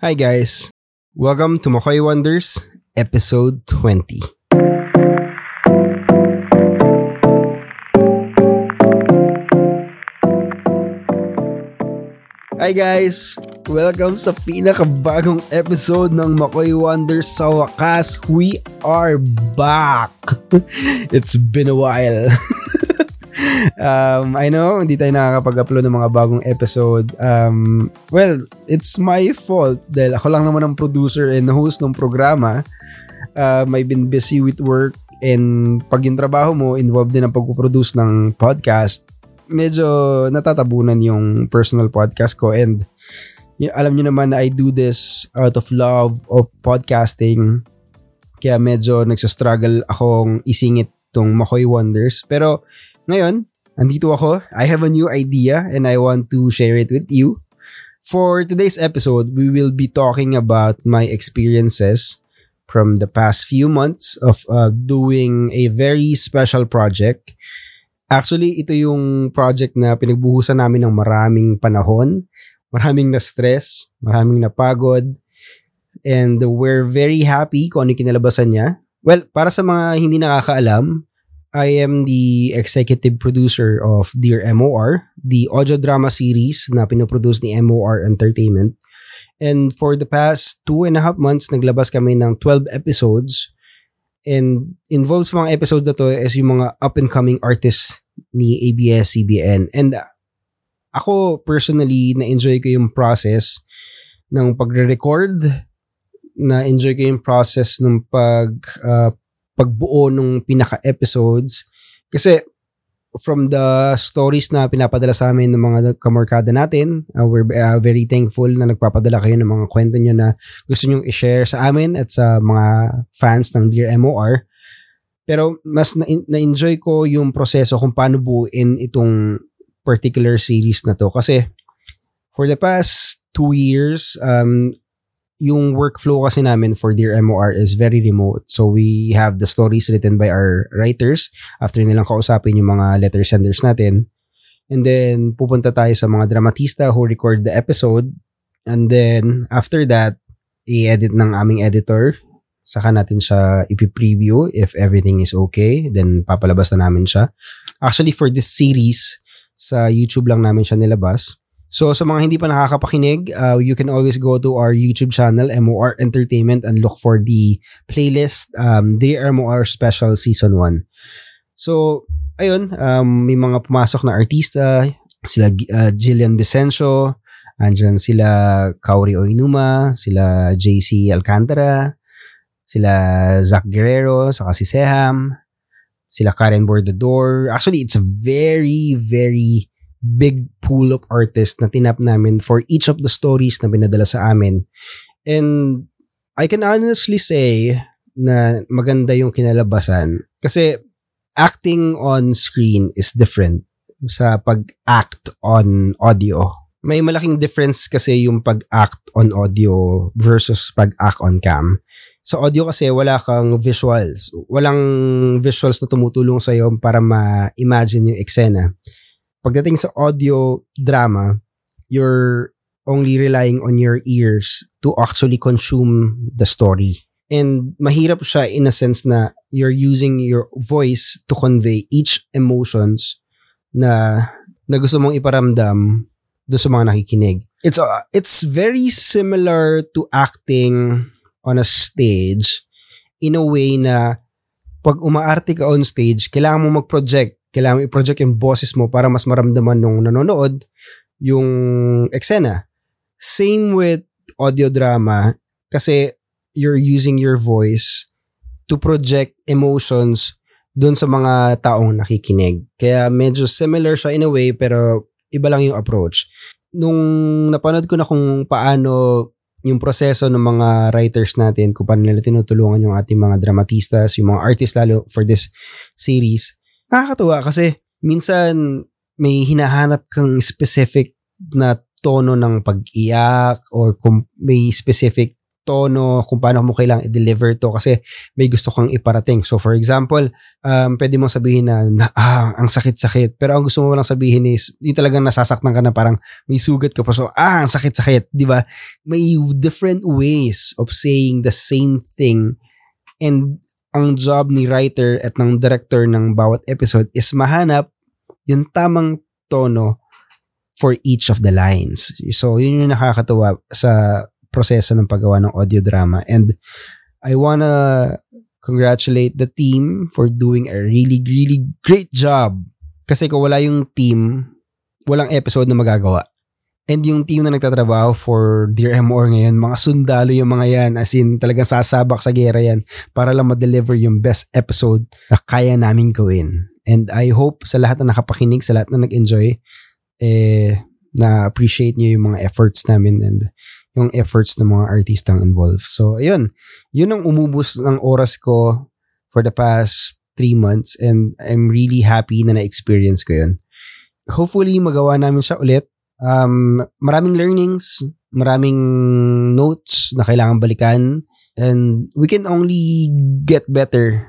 Hi guys. Welcome to Makoy Wonders, episode 20. Hi guys! Welcome sa pinakabagong episode ng Makoy Wonders sa wakas. We are back! It's been a while. um, I know, hindi tayo nakakapag-upload ng mga bagong episode. Um, well, it's my fault dahil ako lang naman ang producer and host ng programa. Um, I've been busy with work and pag yung trabaho mo involved din ang pagpuproduce ng podcast, medyo natatabunan yung personal podcast ko and alam niyo naman I do this out of love of podcasting kaya medyo nagsastruggle akong isingit tong Makoy Wonders pero ngayon andito ako. I have a new idea and I want to share it with you. For today's episode we will be talking about my experiences from the past few months of uh, doing a very special project. Actually, ito yung project na pinagbuhusan namin ng maraming panahon, maraming na stress, maraming napagod, and we're very happy kung ano kinalabasan niya. Well, para sa mga hindi nakakaalam, I am the executive producer of Dear MOR, the audio drama series na pinoproduce ni MOR Entertainment. And for the past two and a half months, naglabas kami ng 12 episodes And involved sa mga episode na to is yung mga up-and-coming artists ni ABS-CBN. And uh, ako personally, na-enjoy ko yung process ng pagre-record, na-enjoy ko yung process ng pag, uh, pagbuo ng pinaka-episodes. Kasi from the stories na pinapadala sa amin ng mga kamorkada natin, uh, we're uh, very thankful na nagpapadala kayo ng mga kwento nyo na gusto nyong i-share sa amin at sa mga fans ng Dear MOR. Pero mas na- na-enjoy ko yung proseso kung paano buuin itong particular series na to. Kasi for the past two years, um, yung workflow kasi namin for Dear MOR is very remote. So we have the stories written by our writers after nilang kausapin yung mga letter senders natin. And then pupunta tayo sa mga dramatista who record the episode. And then after that, i-edit ng aming editor. Saka natin siya ipi-preview if everything is okay. Then papalabas na namin siya. Actually for this series, sa YouTube lang namin siya nilabas. So sa mga hindi pa nakakapakinig, uh, you can always go to our YouTube channel, MOR Entertainment, and look for the playlist, um, Dear MOR Special Season 1. So, ayun, um, may mga pumasok na artista, sila uh, Jillian Vicencio, andyan sila Kaori Oinuma, sila JC Alcantara, sila Zach Guerrero, saka si Seham, sila Karen Bordador. Actually, it's a very, very big pool of artists na tinap namin for each of the stories na pinadala sa amin. And I can honestly say na maganda yung kinalabasan kasi acting on screen is different sa pag-act on audio. May malaking difference kasi yung pag-act on audio versus pag-act on cam. Sa audio kasi wala kang visuals. Walang visuals na tumutulong sa'yo para ma-imagine yung eksena pagdating sa audio drama, you're only relying on your ears to actually consume the story. And mahirap siya in a sense na you're using your voice to convey each emotions na na gusto mong iparamdam do sa mga nakikinig. It's uh, it's very similar to acting on a stage in a way na pag umaarte ka on stage, kailangan mo mag-project kailangan i-project yung boses mo para mas maramdaman nung nanonood yung eksena. Same with audio drama kasi you're using your voice to project emotions dun sa mga taong nakikinig. Kaya medyo similar siya in a way pero iba lang yung approach. Nung napanood ko na kung paano yung proseso ng mga writers natin, kung paano nila tinutulungan yung ating mga dramatistas, yung mga artists lalo for this series, nakakatuwa kasi minsan may hinahanap kang specific na tono ng pag-iyak or kung may specific tono, kung paano mo kailangang i-deliver to kasi may gusto kang iparating. So for example, um, pwede mong sabihin na, na ah, ang sakit-sakit. Pero ang gusto mo lang sabihin is, yung talagang nasasaktan ka na parang may sugat ka pa. So, ah, ang sakit-sakit. Di ba? May different ways of saying the same thing. And ang job ni writer at ng director ng bawat episode is mahanap yung tamang tono for each of the lines. So, yun yung nakakatuwa sa proseso ng paggawa ng audio drama. And I wanna congratulate the team for doing a really, really great job. Kasi kung wala yung team, walang episode na magagawa. And yung team na nagtatrabaho for Dear M.O.R. ngayon, mga sundalo yung mga yan. As in, talagang sasabak sa gera yan para lang ma-deliver yung best episode na kaya namin gawin. And I hope sa lahat na nakapakinig, sa lahat na nag-enjoy, eh, na-appreciate nyo yung mga efforts namin and yung efforts ng mga artistang involved. So, ayun. Yun ang umubos ng oras ko for the past three months and I'm really happy na na-experience ko yun. Hopefully, magawa namin siya ulit. Um, maraming learnings, maraming notes na kailangan balikan and we can only get better.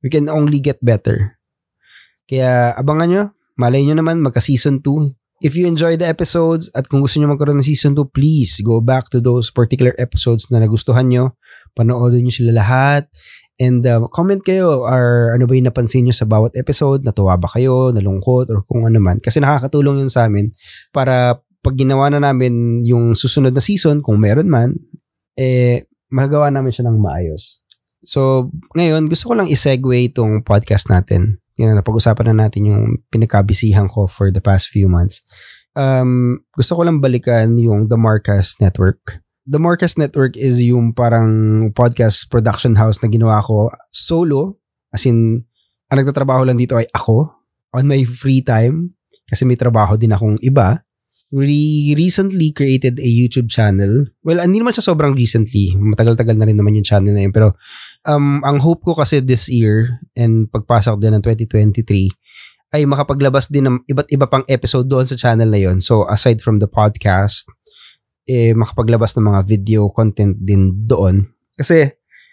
We can only get better. Kaya abangan nyo. Malay nyo naman magka-season 2 If you enjoy the episodes at kung gusto nyo magkaroon ng season 2, please go back to those particular episodes na nagustuhan nyo. Panoodin nyo sila lahat. And uh, comment kayo or ano ba yung napansin nyo sa bawat episode, natuwa ba kayo, nalungkot, or kung ano man. Kasi nakakatulong yun sa amin para pag ginawa na namin yung susunod na season, kung meron man, eh, magawa namin siya ng maayos. So, ngayon, gusto ko lang i-segue itong podcast natin yun, napag-usapan na natin yung pinagkabisihan ko for the past few months. Um, gusto ko lang balikan yung The Marcus Network. The Marcus Network is yung parang podcast production house na ginawa ko solo. As in, ang nagtatrabaho lang dito ay ako on my free time kasi may trabaho din akong iba we recently created a YouTube channel. Well, hindi naman siya sobrang recently. Matagal-tagal na rin naman yung channel na yun. Pero um, ang hope ko kasi this year and pagpasok din ng 2023 ay makapaglabas din ng iba't iba pang episode doon sa channel na yon. So aside from the podcast, eh, makapaglabas ng mga video content din doon. Kasi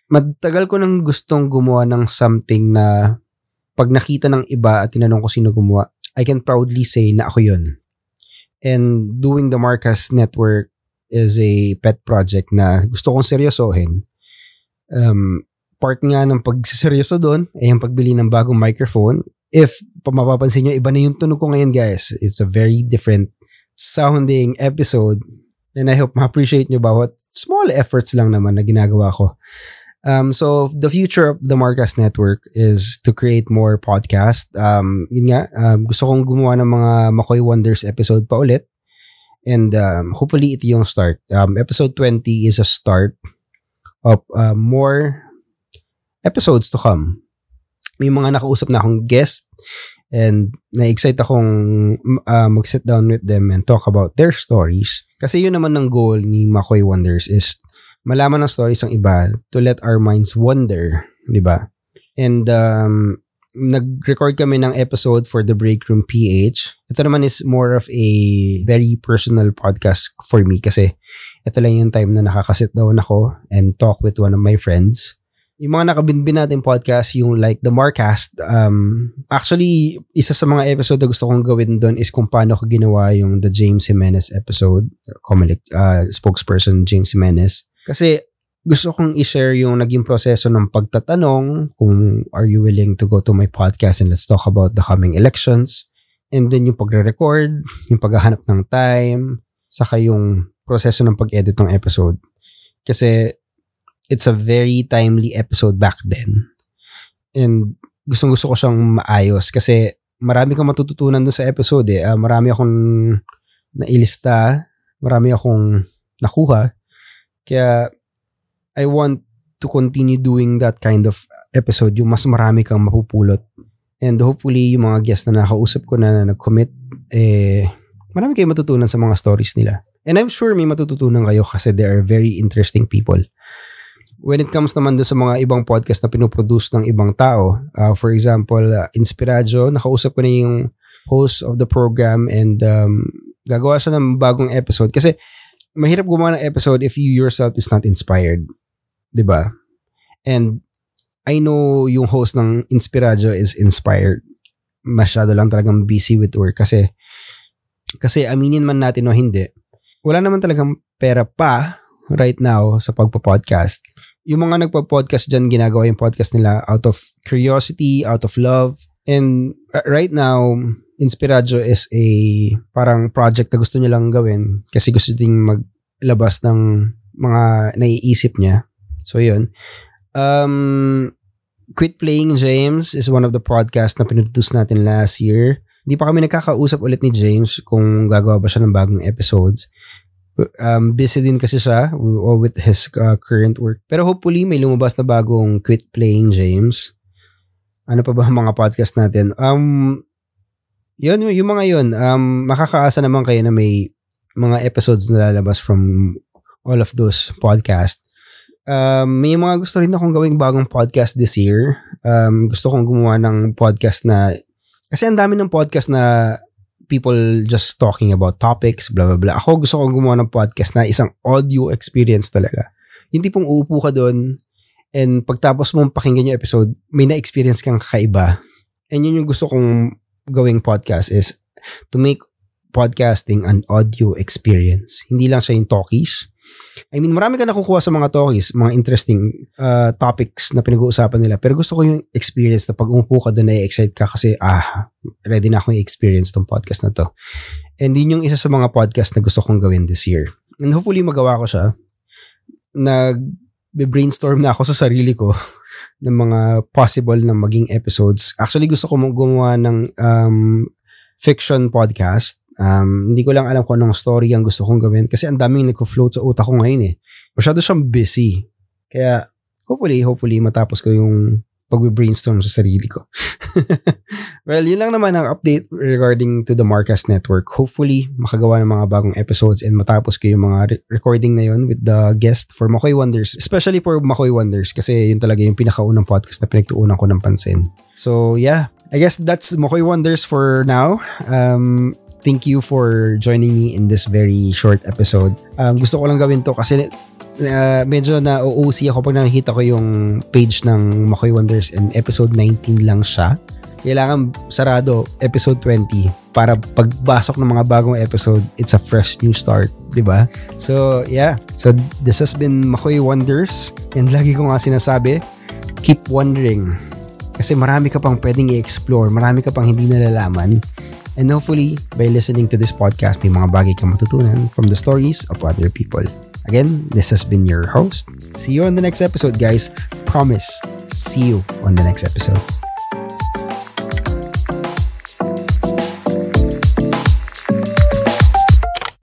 matagal ko nang gustong gumawa ng something na pag nakita ng iba at tinanong ko sino gumawa, I can proudly say na ako yon And doing the Marcus Network is a pet project na gusto kong seryosohin. Um, part nga ng pagsiseryoso doon ay yung pagbili ng bagong microphone. If mapapansin nyo, iba na yung tunog ko ngayon guys. It's a very different sounding episode. And I hope ma-appreciate nyo bawat small efforts lang naman na ginagawa ko Um, so the future of the Marcas Network is to create more podcast. Um, yun nga, um, gusto kong gumawa ng mga Makoy Wonders episode pa ulit. And um, hopefully ito yung start. Um, episode 20 is a start of uh, more episodes to come. May mga nakausap na akong guest and na-excite akong uh, mag-sit down with them and talk about their stories. Kasi yun naman ng goal ni Makoy Wonders is malaman ng stories ng iba to let our minds wonder, di ba? And um, nag-record kami ng episode for the Break Room PH. Ito naman is more of a very personal podcast for me kasi ito lang yung time na nakakasit down ako and talk with one of my friends. Yung mga nakabinbin natin podcast, yung like the Marcast, um, actually, isa sa mga episode na gusto kong gawin doon is kung paano ko ginawa yung the James Jimenez episode, Comelec, uh, spokesperson James Jimenez. Kasi gusto kong i-share yung naging proseso ng pagtatanong kung are you willing to go to my podcast and let's talk about the coming elections. And then yung pagre-record, yung paghahanap ng time, saka yung proseso ng pag-edit ng episode. Kasi it's a very timely episode back then. And gustong gusto ko siyang maayos kasi marami kang matututunan dun sa episode eh. Uh, marami akong nailista, marami akong nakuha kaya I want to continue doing that kind of episode, yung mas marami kang mapupulot. And hopefully, yung mga guests na nakausap ko na, na nag-commit, eh, marami kayong matutunan sa mga stories nila. And I'm sure may matututunan kayo kasi they are very interesting people. When it comes naman doon sa mga ibang podcast na pinoproduce ng ibang tao, uh, for example, uh, Inspirajo, nakausap ko na yung host of the program and um, gagawa siya ng bagong episode. Kasi mahirap gumawa ng episode if you yourself is not inspired. ba? And I know yung host ng Inspirajo is inspired. Masyado lang talagang busy with work kasi kasi aminin man natin o hindi, wala naman talagang pera pa right now sa pagpo-podcast. Yung mga nagpo-podcast dyan, ginagawa yung podcast nila out of curiosity, out of love. And right now, Inspirajo is a parang project na gusto niya lang gawin kasi gusto ding maglabas ng mga naiisip niya. So, yun. Um, Quit Playing James is one of the podcasts na pinutus natin last year. Hindi pa kami nagkakausap ulit ni James kung gagawa ba siya ng bagong episodes. Um, busy din kasi siya with his uh, current work. Pero hopefully may lumabas na bagong Quit Playing James. Ano pa ba mga podcast natin? Um, yun, yung mga yun. Um, makakaasa naman kayo na may mga episodes na lalabas from all of those podcasts. Um, may mga gusto rin akong gawing bagong podcast this year. Um, gusto kong gumawa ng podcast na kasi ang dami ng podcast na people just talking about topics, blah, blah, blah. Ako gusto kong gumawa ng podcast na isang audio experience talaga. Yung tipong uupo ka doon and pagtapos mong pakinggan yung episode, may na-experience kang kakaiba. And yun yung gusto kong gawing podcast is to make podcasting an audio experience. Hindi lang siya yung talkies I mean, marami ka nakukuha sa mga talkies, mga interesting uh, topics na pinag-uusapan nila. Pero gusto ko yung experience na pag umupo ka doon, na-excite ka kasi, ah, ready na akong i-experience tong podcast na to. And yun yung isa sa mga podcast na gusto kong gawin this year. And hopefully magawa ko siya. Nag-brainstorm na ako sa sarili ko ng mga possible na maging episodes. Actually, gusto ko gumawa ng um, fiction podcast Um, hindi ko lang alam kung anong story ang gusto kong gawin kasi ang daming nagko-float sa utak ko ngayon eh. Masyado siyang busy. Kaya hopefully, hopefully matapos ko yung pag-brainstorm sa sarili ko. well, yun lang naman ang update regarding to the Marcas Network. Hopefully, makagawa ng mga bagong episodes and matapos ko yung mga re- recording na yun with the guest for Makoy Wonders. Especially for Makoy Wonders kasi yun talaga yung pinakaunang podcast na pinagtuunan ko ng pansin. So, yeah. I guess that's Makoy Wonders for now. Um, thank you for joining me in this very short episode. Um, gusto ko lang gawin to kasi uh, medyo na OOC ako pag nakikita ko yung page ng Makoy Wonders and episode 19 lang siya. Kailangan sarado episode 20 para pagbasok ng mga bagong episode, it's a fresh new start, 'di ba? So, yeah. So this has been Makoy Wonders and lagi ko nga sinasabi, keep wondering. Kasi marami ka pang pwedeng i-explore, marami ka pang hindi nalalaman. And hopefully, by listening to this podcast, may mga bagay kang matutunan from the stories of other people. Again, this has been your host. See you on the next episode, guys. Promise. See you on the next episode.